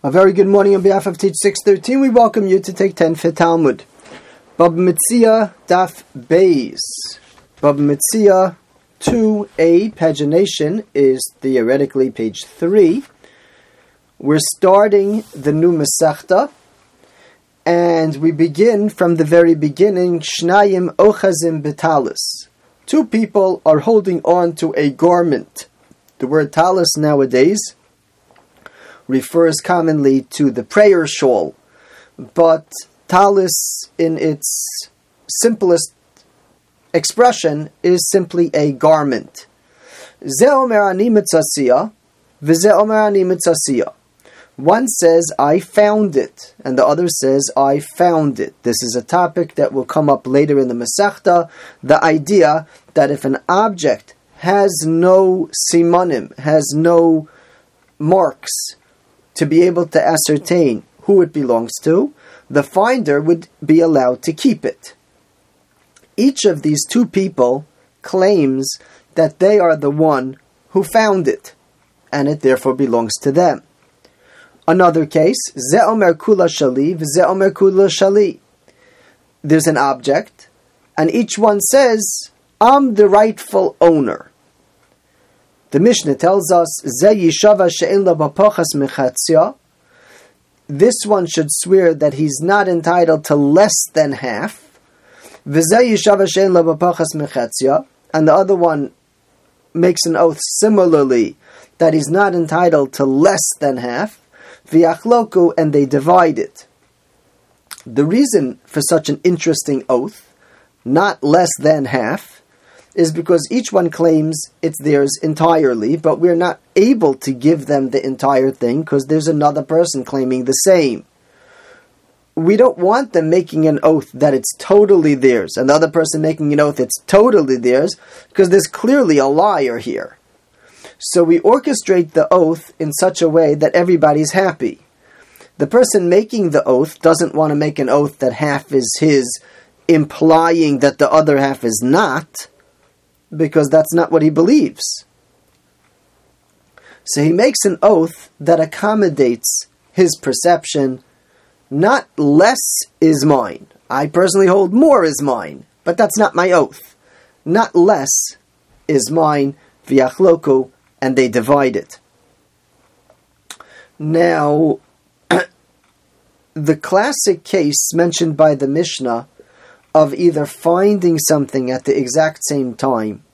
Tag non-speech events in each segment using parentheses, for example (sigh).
A very good morning on behalf of Teach 613. We welcome you to take 10 for Talmud. Baba Metzia Daf Beis. Baba Metzia 2a, pagination is theoretically page 3. We're starting the new Masechta, and we begin from the very beginning. Shnayim Ochazim Betalis. Two people are holding on to a garment. The word talis nowadays refers commonly to the prayer shawl, but talis in its simplest expression is simply a garment. One says, I found it, and the other says, I found it. This is a topic that will come up later in the Masechta. The idea that if an object has no simonim, has no marks, to be able to ascertain who it belongs to, the finder would be allowed to keep it. Each of these two people claims that they are the one who found it, and it therefore belongs to them. Another case, Ze'omer kula shali, Ze'omer kula shali. There's an object, and each one says, I'm the rightful owner. The Mishnah tells us, This one should swear that he's not entitled to less than half. And the other one makes an oath similarly that he's not entitled to less than half. And they divide it. The reason for such an interesting oath, not less than half, is because each one claims it's theirs entirely, but we're not able to give them the entire thing because there's another person claiming the same. We don't want them making an oath that it's totally theirs, and the other person making an oath it's totally theirs, because there's clearly a liar here. So we orchestrate the oath in such a way that everybody's happy. The person making the oath doesn't want to make an oath that half is his, implying that the other half is not because that's not what he believes. So he makes an oath that accommodates his perception. Not less is mine. I personally hold more is mine, but that's not my oath. Not less is mine, viachloku, and they divide it. Now, (clears throat) the classic case mentioned by the Mishnah of either finding something at the exact same time,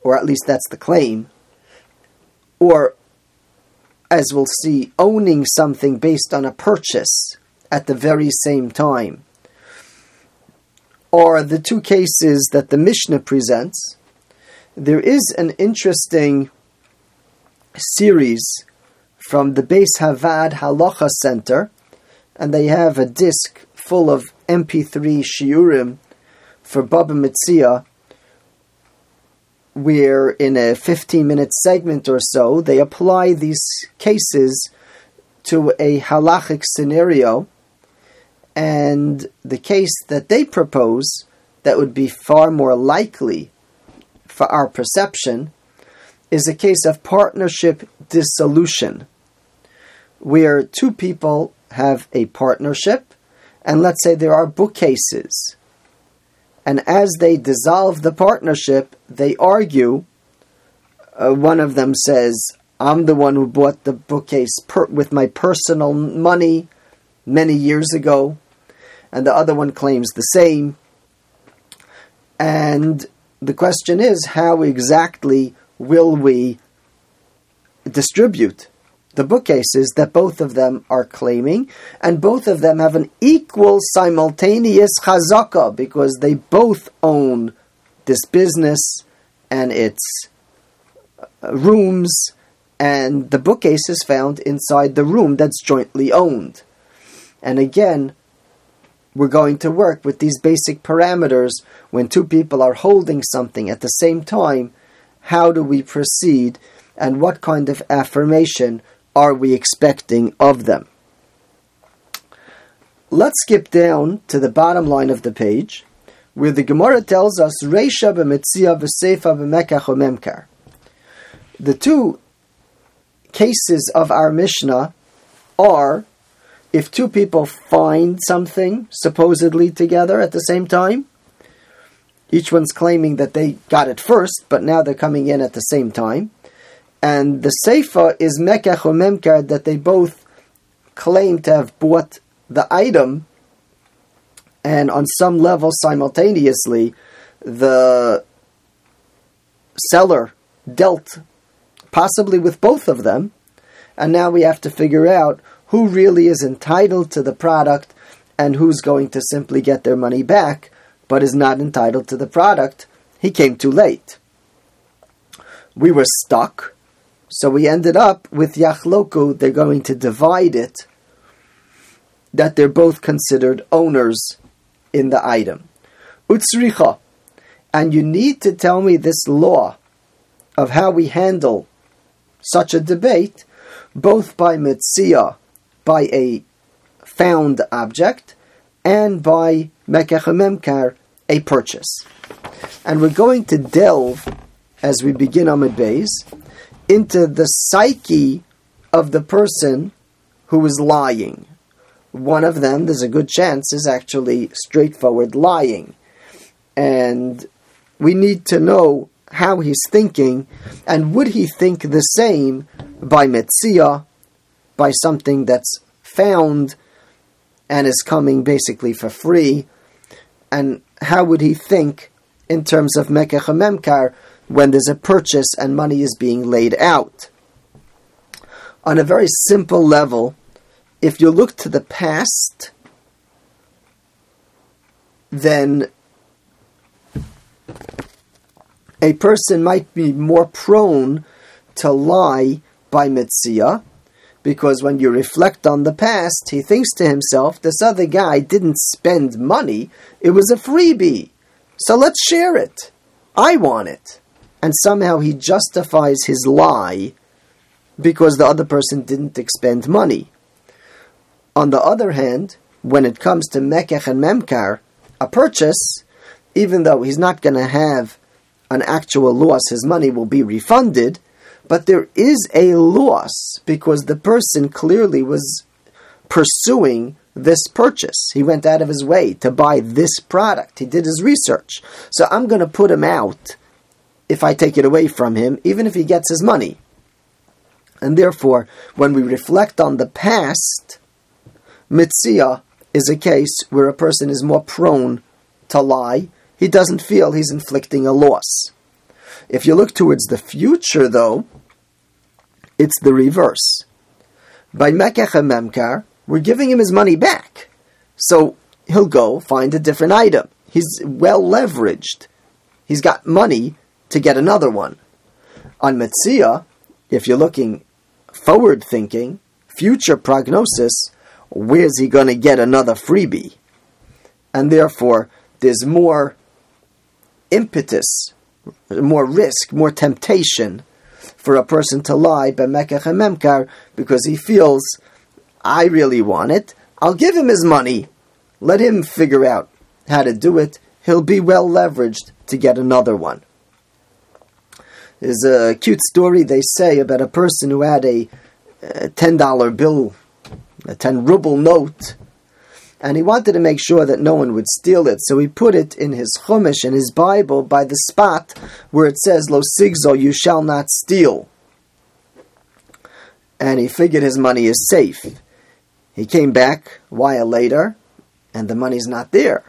or at least that's the claim, or, as we'll see, owning something based on a purchase at the very same time, are the two cases that the Mishnah presents. There is an interesting series from the Beis HaVaad Halacha Center, and they have a disc full of MP3 shiurim for Baba Mitzia, where in a 15 minute segment or so they apply these cases to a halachic scenario, and the case that they propose that would be far more likely for our perception is a case of partnership dissolution, where two people have a partnership and let's say there are bookcases, and as they dissolve the partnership, they argue. Uh, one of them says, I'm the one who bought the bookcase per- with my personal money many years ago, and the other one claims the same. And the question is, how exactly will we distribute the bookcases that both of them are claiming, and both of them have an equal simultaneous chazaka because they both own this business and its uh, rooms, and the bookcase is found inside the room that's jointly owned. And again, we're going to work with these basic parameters when two people are holding something at the same time. How do we proceed, and what kind of affirmation are we expecting of them? Let's skip down to the bottom line of the page, where the Gemara tells us Reisha b'mitzia v'seifa b'mekach The two cases of our Mishnah are if two people find something supposedly together at the same time. Each one's claiming that they got it first, but now they're coming in at the same time. And the Seifa is Mekach or Memkar that they both claim to have bought the item, and on some level simultaneously, the seller dealt possibly with both of them, and now we have to figure out who really is entitled to the product and who's going to simply get their money back but is not entitled to the product. He came too late. We were stuck, so we ended up with Yachloku, they're going to divide it, that they're both considered owners in the item. Utsricha, and you need to tell me this law of how we handle such a debate, both by mitzia, by a found object, and by mekach a purchase. And we're going to delve, as we begin Amud Beis, into the psyche of the person who is lying. One of them, there's a good chance, is actually straightforward lying. And we need to know how he's thinking, and would he think the same by Metzia, by something that's found and is coming basically for free, and how would he think in terms of Mekach Memkar when there's a purchase and money is being laid out? On a very simple level, if you look to the past, then a person might be more prone to lie by mitzia, because when you reflect on the past, he thinks to himself, this other guy didn't spend money, it was a freebie. So let's share it. I want it. And somehow he justifies his lie because the other person didn't expend money. On the other hand, when it comes to Mekech and Memkar, a purchase, even though he's not going to have an actual loss, his money will be refunded, but there is a loss because the person clearly was pursuing this purchase. He went out of his way to buy this product. He did his research. So I'm going to put him out if I take it away from him, even if he gets his money. And therefore, when we reflect on the past, mitzia is a case where a person is more prone to lie he doesn't feel he's inflicting a loss. If you look towards the future, though, it's the reverse. By Mekech Memkar, we're giving him his money back. So he'll go find a different item. He's well leveraged. He's got money to get another one. On Metzia, if you're looking forward thinking, future prognosis, where's he going to get another freebie? And therefore, there's more impetus, more risk, more temptation for a person to lie b'mekach because he feels, I really want it. I'll give him his money. Let him figure out how to do it. He'll be well leveraged to get another one. There's a cute story they say about a person who had a, a $10 bill, a 10 ruble note, and he wanted to make sure that no one would steal it. So he put it in his Chumash, in his Bible, by the spot where it says, Lo sigzo, you shall not steal. And he figured his money is safe. He came back a while later, and the money's not there.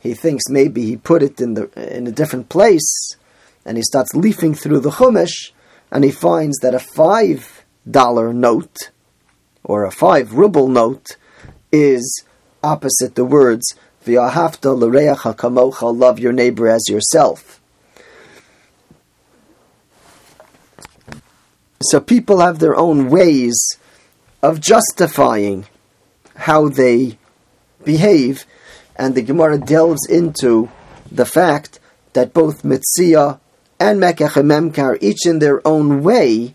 He thinks maybe he put it in the in a different place, and he starts leafing through the Chumash, and he finds that a five dollar note or a five ruble note is opposite the words V'ahavta l'reacha kamocha, love your neighbor as yourself. So people have their own ways of justifying how they behave, and the Gemara delves into the fact that both Mitzia and Mekach and Memkar, each in their own way,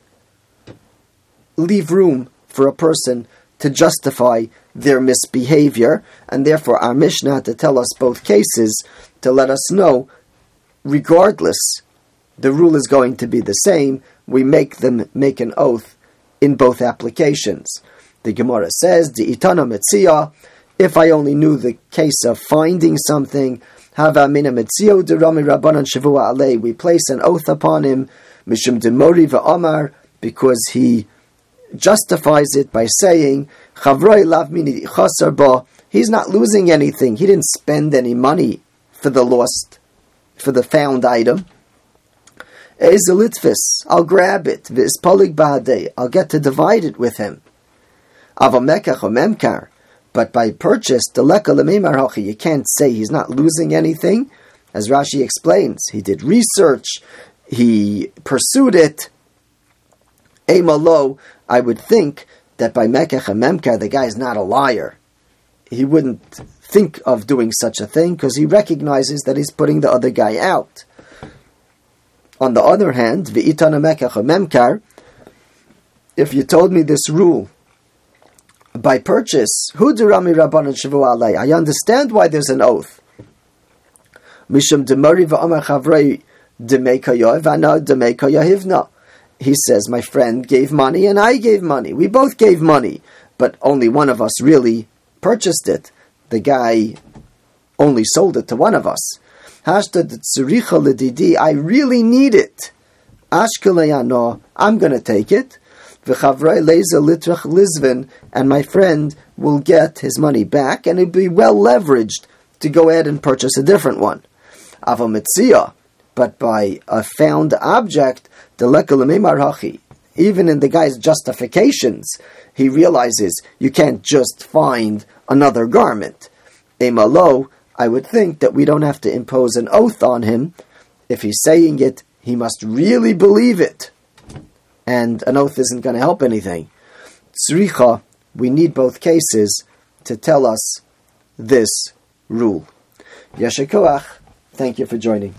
leave room for a person to justify their misbehavior, and therefore our Mishnah had to tell us both cases to let us know, regardless, the rule is going to be the same. We make them make an oath in both applications. The Gemara says, the itana metzia, if I only knew the case of finding something, hava mina metzio derami rabbanan shavua alei, we place an oath upon him, mishum demori va'amar, because he justifies it by saying, chavroi lav mini chasar ba, he's not losing anything, he didn't spend any money for the lost, for the found item. Ezelitvus, I'll grab it. Vispolig ba'adei, I'll get to divide it with him. Avamekach or memkar, but by purchase, you can't say he's not losing anything. As Rashi explains, he did research, he pursued it. Emalo, I would think that by mekach and memkar, the guy is not a liar. He wouldn't think of doing such a thing because he recognizes that he's putting the other guy out. On the other hand, memkar, if you told me this rule by purchase, hudurami rabbanon shavu alay, I understand why there's an oath. Mishum demari va'amar chavrei demekayah He says, my friend gave money and I gave money. We both gave money, but only one of us really purchased it. The guy only sold it to one of us. I really need it. Ashkelayano, I'm going to take it. V'chavrei leza litrach lizvin, and my friend will get his money back, and it'll be well leveraged to go ahead and purchase a different one. Avomitzia, but by a found object, hachi. Even in the guy's justifications, he realizes you can't just find another garment. Emalo, I would think that we don't have to impose an oath on him. If he's saying it, he must really believe it. And an oath isn't going to help anything. Tzricha, we need both cases to tell us this rule. Yeshakoach, thank you for joining.